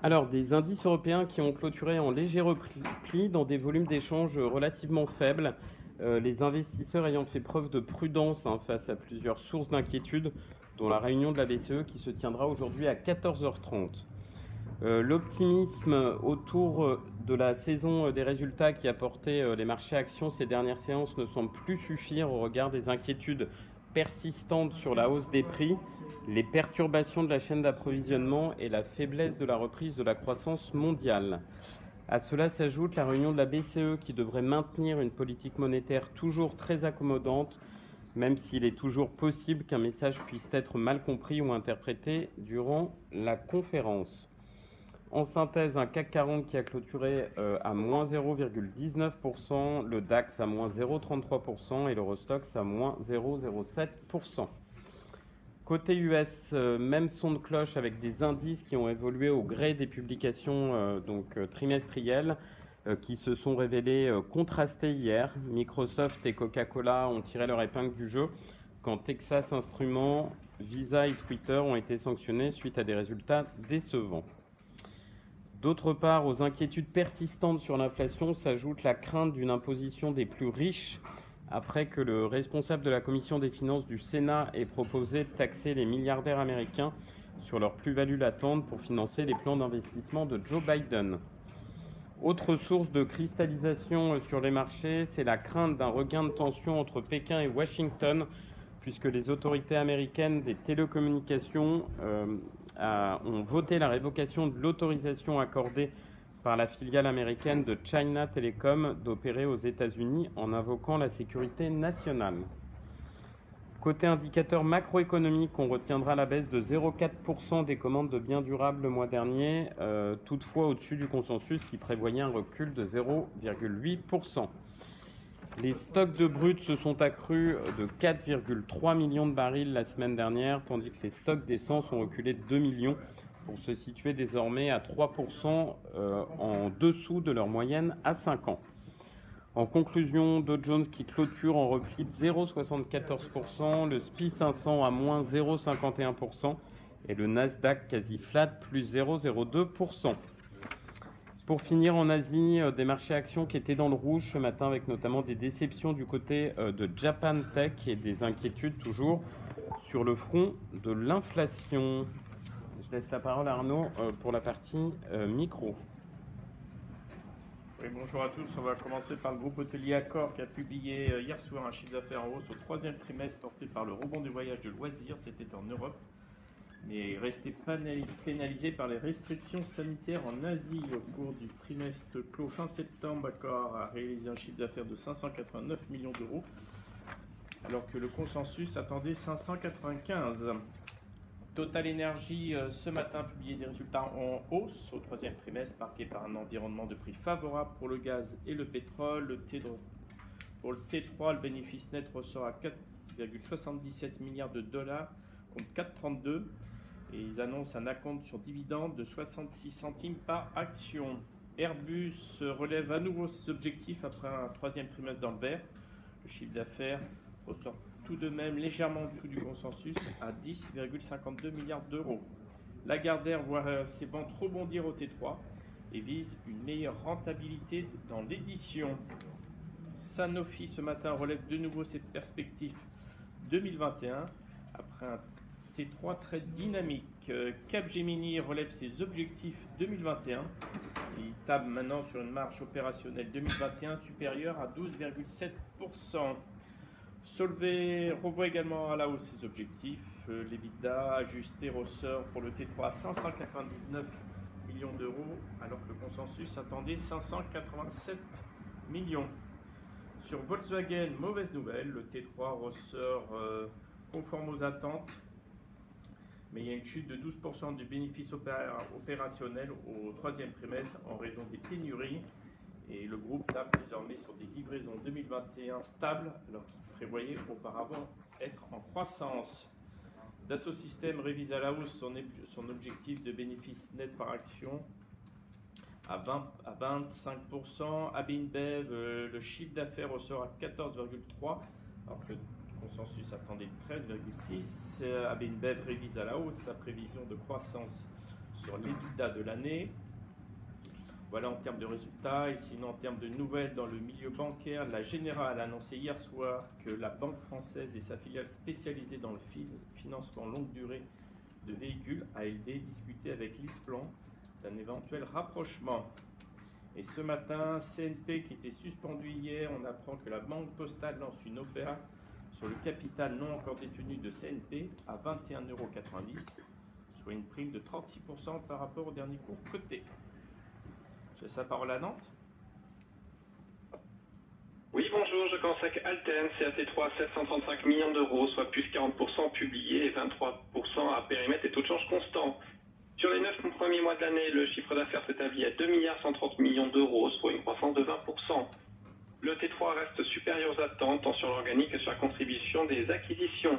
Alors, des indices européens qui ont clôturé en léger repli dans des volumes d'échanges relativement faibles, euh, les investisseurs ayant fait preuve de prudence hein, face à plusieurs sources d'inquiétude, dont la réunion de la BCE qui se tiendra aujourd'hui à 14h30. Euh, l'optimisme autour de la saison des résultats qui a porté euh, les marchés actions ces dernières séances ne semble plus suffire au regard des inquiétudes persistantes sur la hausse des prix, les perturbations de la chaîne d'approvisionnement et la faiblesse de la reprise de la croissance mondiale. À cela s'ajoute la réunion de la BCE qui devrait maintenir une politique monétaire toujours très accommodante, même s'il est toujours possible qu'un message puisse être mal compris ou interprété durant la conférence. En synthèse, un CAC 40 qui a clôturé euh, à moins 0,19%, le DAX à moins 0,33% et l'Eurostox à moins 0,07%. Côté US, euh, même son de cloche avec des indices qui ont évolué au gré des publications euh, donc, trimestrielles qui se sont révélés contrastés hier. Microsoft et Coca-Cola ont tiré leur épingle du jeu quand Texas Instruments, Visa et Twitter ont été sanctionnés suite à des résultats décevants. D'autre part, aux inquiétudes persistantes sur l'inflation s'ajoute la crainte d'une imposition des plus riches après que le responsable de la commission des finances du Sénat ait proposé de taxer les milliardaires américains sur leur plus-value latente pour financer les plans d'investissement de Joe Biden. Autre source de cristallisation sur les marchés, c'est la crainte d'un regain de tension entre Pékin et Washington, puisque les autorités américaines des télécommunications euh, ont voté la révocation de l'autorisation accordée par la filiale américaine de China Telecom d'opérer aux États-Unis en invoquant la sécurité nationale. Côté indicateur macroéconomique, on retiendra la baisse de 0,4% des commandes de biens durables le mois dernier, euh, toutefois au-dessus du consensus qui prévoyait un recul de 0,8%. Les stocks de brut se sont accrus de 4,3 millions de barils la semaine dernière, tandis que les stocks d'essence ont reculé de 2 millions pour se situer désormais à 3% euh, en dessous de leur moyenne à 5 ans. En conclusion, Dow Jones qui clôture en repli de 0,74%, le SPI 500 à moins 0,51% et le Nasdaq quasi flat plus 0,02%. Pour finir, en Asie, euh, des marchés actions qui étaient dans le rouge ce matin avec notamment des déceptions du côté euh, de Japan Tech et des inquiétudes toujours sur le front de l'inflation. Je laisse la parole à Arnaud euh, pour la partie micro. Oui, bonjour à tous. On va commencer par le groupe hôtelier Accor qui a publié hier soir un chiffre d'affaires en hausse au troisième trimestre porté par le rebond du voyage de loisirs. C'était en Europe, mais resté pénalisé par les restrictions sanitaires en Asie. Au cours du trimestre clos fin septembre, Accor a réalisé un chiffre d'affaires de 589 millions d'euros, alors que le consensus attendait 595. Total Energy euh, ce matin publié des résultats en hausse au troisième trimestre marqué par un environnement de prix favorable pour le gaz et le pétrole. Le pour le T3, le bénéfice net ressort à 4,77 milliards de dollars contre 4,32 et ils annoncent un acompte sur dividende de 66 centimes par action. Airbus relève à nouveau ses objectifs après un troisième trimestre dans le vert. Le chiffre d'affaires ressort tout de même légèrement en dessous du consensus à 10,52 milliards d'euros. Lagardère voit ses ventes rebondir au T3 et vise une meilleure rentabilité dans l'édition. Sanofi ce matin relève de nouveau ses perspectives 2021 après un T3 très dynamique. Capgemini relève ses objectifs 2021. Il table maintenant sur une marge opérationnelle 2021 supérieure à 12,7%. Solvay revoit également à la hausse ses objectifs. Euh, L'EBITDA ajusté ressort pour le T3 à 599 millions d'euros, alors que le consensus attendait 587 millions. Sur Volkswagen, mauvaise nouvelle, le T3 ressort euh, conforme aux attentes, mais il y a une chute de 12% du bénéfice opérationnel au troisième trimestre en raison des pénuries et le groupe tape désormais sur des livraisons 2021 stables, alors qu'il prévoyait auparavant être en croissance. Dassault Systèmes révise à la hausse son, objectif de bénéfice net par action à, 20, à 25%. Abinbev, euh, le chiffre d'affaires ressort à 14,3%, alors que le consensus attendait 13,6%. Abinbev révise à la hausse sa prévision de croissance sur l'EBITDA de l'année. Voilà en termes de résultats. Et sinon, en termes de nouvelles dans le milieu bancaire, la Générale a annoncé hier soir que la Banque française et sa filiale spécialisée dans le financement longue durée de véhicules, ALD, discutaient avec l'ISPLAN d'un éventuel rapprochement. Et ce matin, CNP qui était suspendu hier, on apprend que la Banque Postale lance une opéra sur le capital non encore détenu de CNP à 21,90 euros, soit une prime de 36% par rapport au dernier cours coté. J'ai sa parole à Nantes. Oui, bonjour, je avec Alten, CAT3 735 millions d'euros, soit plus 40% publié et 23% à périmètre et taux de change constant. Sur les 9 premiers mois de l'année, le chiffre d'affaires s'établit à 2 milliards 130 millions d'euros, soit une croissance de 20%. Le T3 reste supérieur aux attentes, tant sur l'organique que sur la contribution des acquisitions.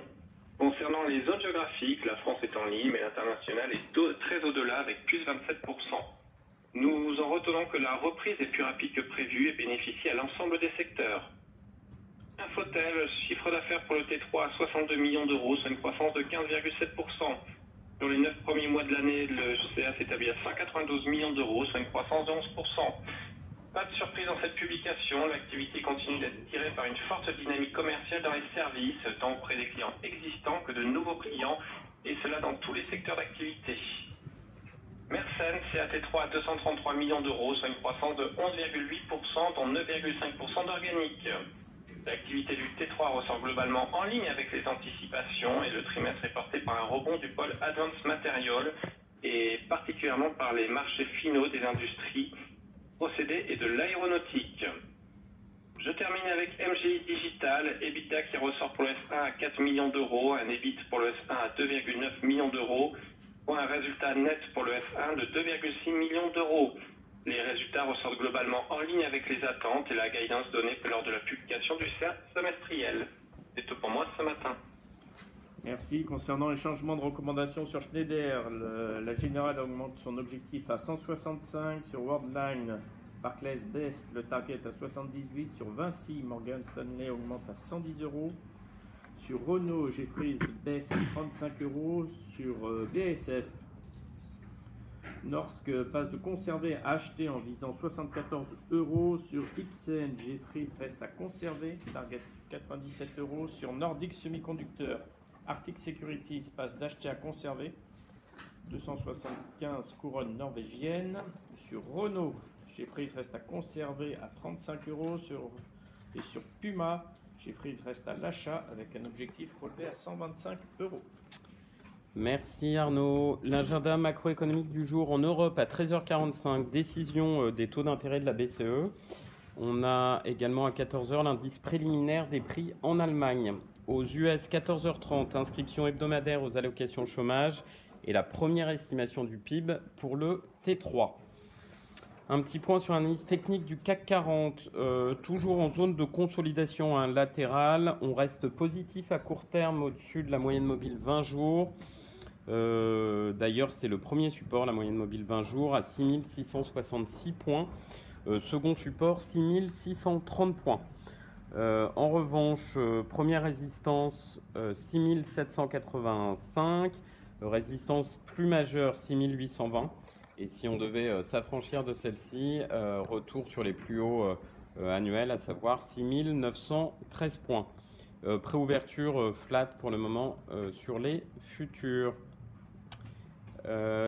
Concernant les zones géographiques, la France est en ligne, mais l'international est très au-delà avec plus 27%. Nous en retenons que la reprise est plus rapide que prévu et bénéficie à l'ensemble des secteurs. Infotel, chiffre d'affaires pour le T3 à 62 millions d'euros, soit une croissance de 15,7%. Sur les 9 premiers mois de l'année, le CA s'établit à 192 millions d'euros, soit une croissance de 11%. Pas de surprise dans cette publication, l'activité continue d'être tirée par une forte dynamique commerciale dans les services, tant auprès des clients existants que de nouveaux clients, et cela dans tous les secteurs d'activité. Mersenne, CAT3 à 233 millions d'euros, soit une croissance de 11,8%, dont 9,5% d'organique. L'activité du T3 ressort globalement en ligne avec les anticipations et le trimestre est porté par un rebond du pôle Advanced Material et particulièrement par les marchés finaux des industries, procédés et de l'aéronautique. Je termine avec MGI Digital, EBITDA qui ressort pour le S1 à 4 millions d'euros, un EBIT pour le S1 à 2,9 millions d'euros, un résultat net pour le F1 de 2,6 millions d'euros. Les résultats ressortent globalement en ligne avec les attentes et la guidance donnée lors de la publication du CERT semestriel. C'est tout pour moi ce matin. Merci. Concernant les changements de recommandation sur Schneider, la Générale augmente son objectif à 165 sur Worldline. Barclays baisse le target à 78 sur Vinci. Morgan Stanley augmente à 110 euros. Sur Renault, Jeffries baisse à 35 euros. Sur euh, BSF, Norsk passe de conserver à acheter en visant 74 euros. Sur Ipsen, Jeffries reste à conserver, target 97 euros. Sur Nordic Semiconductor, Arctic Securities passe d'acheter à conserver, 275 couronnes norvégiennes. Sur Renault, Jeffries reste à conserver à 35 euros. Sur, et sur Puma, chez Freeze reste à l'achat avec un objectif relevé à 125 euros. Merci Arnaud. L'agenda macroéconomique du jour en Europe à 13h45, décision euh, des taux d'intérêt de la BCE. On a également à 14h l'indice préliminaire des prix en Allemagne. Aux US, 14h30, inscription hebdomadaire aux allocations chômage et la première estimation du PIB pour le T3. Un petit point sur l'analyse technique du CAC 40, euh, toujours en zone de consolidation hein, latérale. On reste positif à court terme au-dessus de la moyenne mobile 20 jours. Euh, d'ailleurs, c'est le premier support, la moyenne mobile 20 jours, à 6666 points. Euh, second support, 6630 points. En revanche, première résistance, 6785. Résistance plus majeure, 6820. Et si on devait euh, s'affranchir de celle-ci, euh, retour sur les plus hauts euh, annuels, à savoir 6913 points. préouverture flat pour le moment sur les futurs.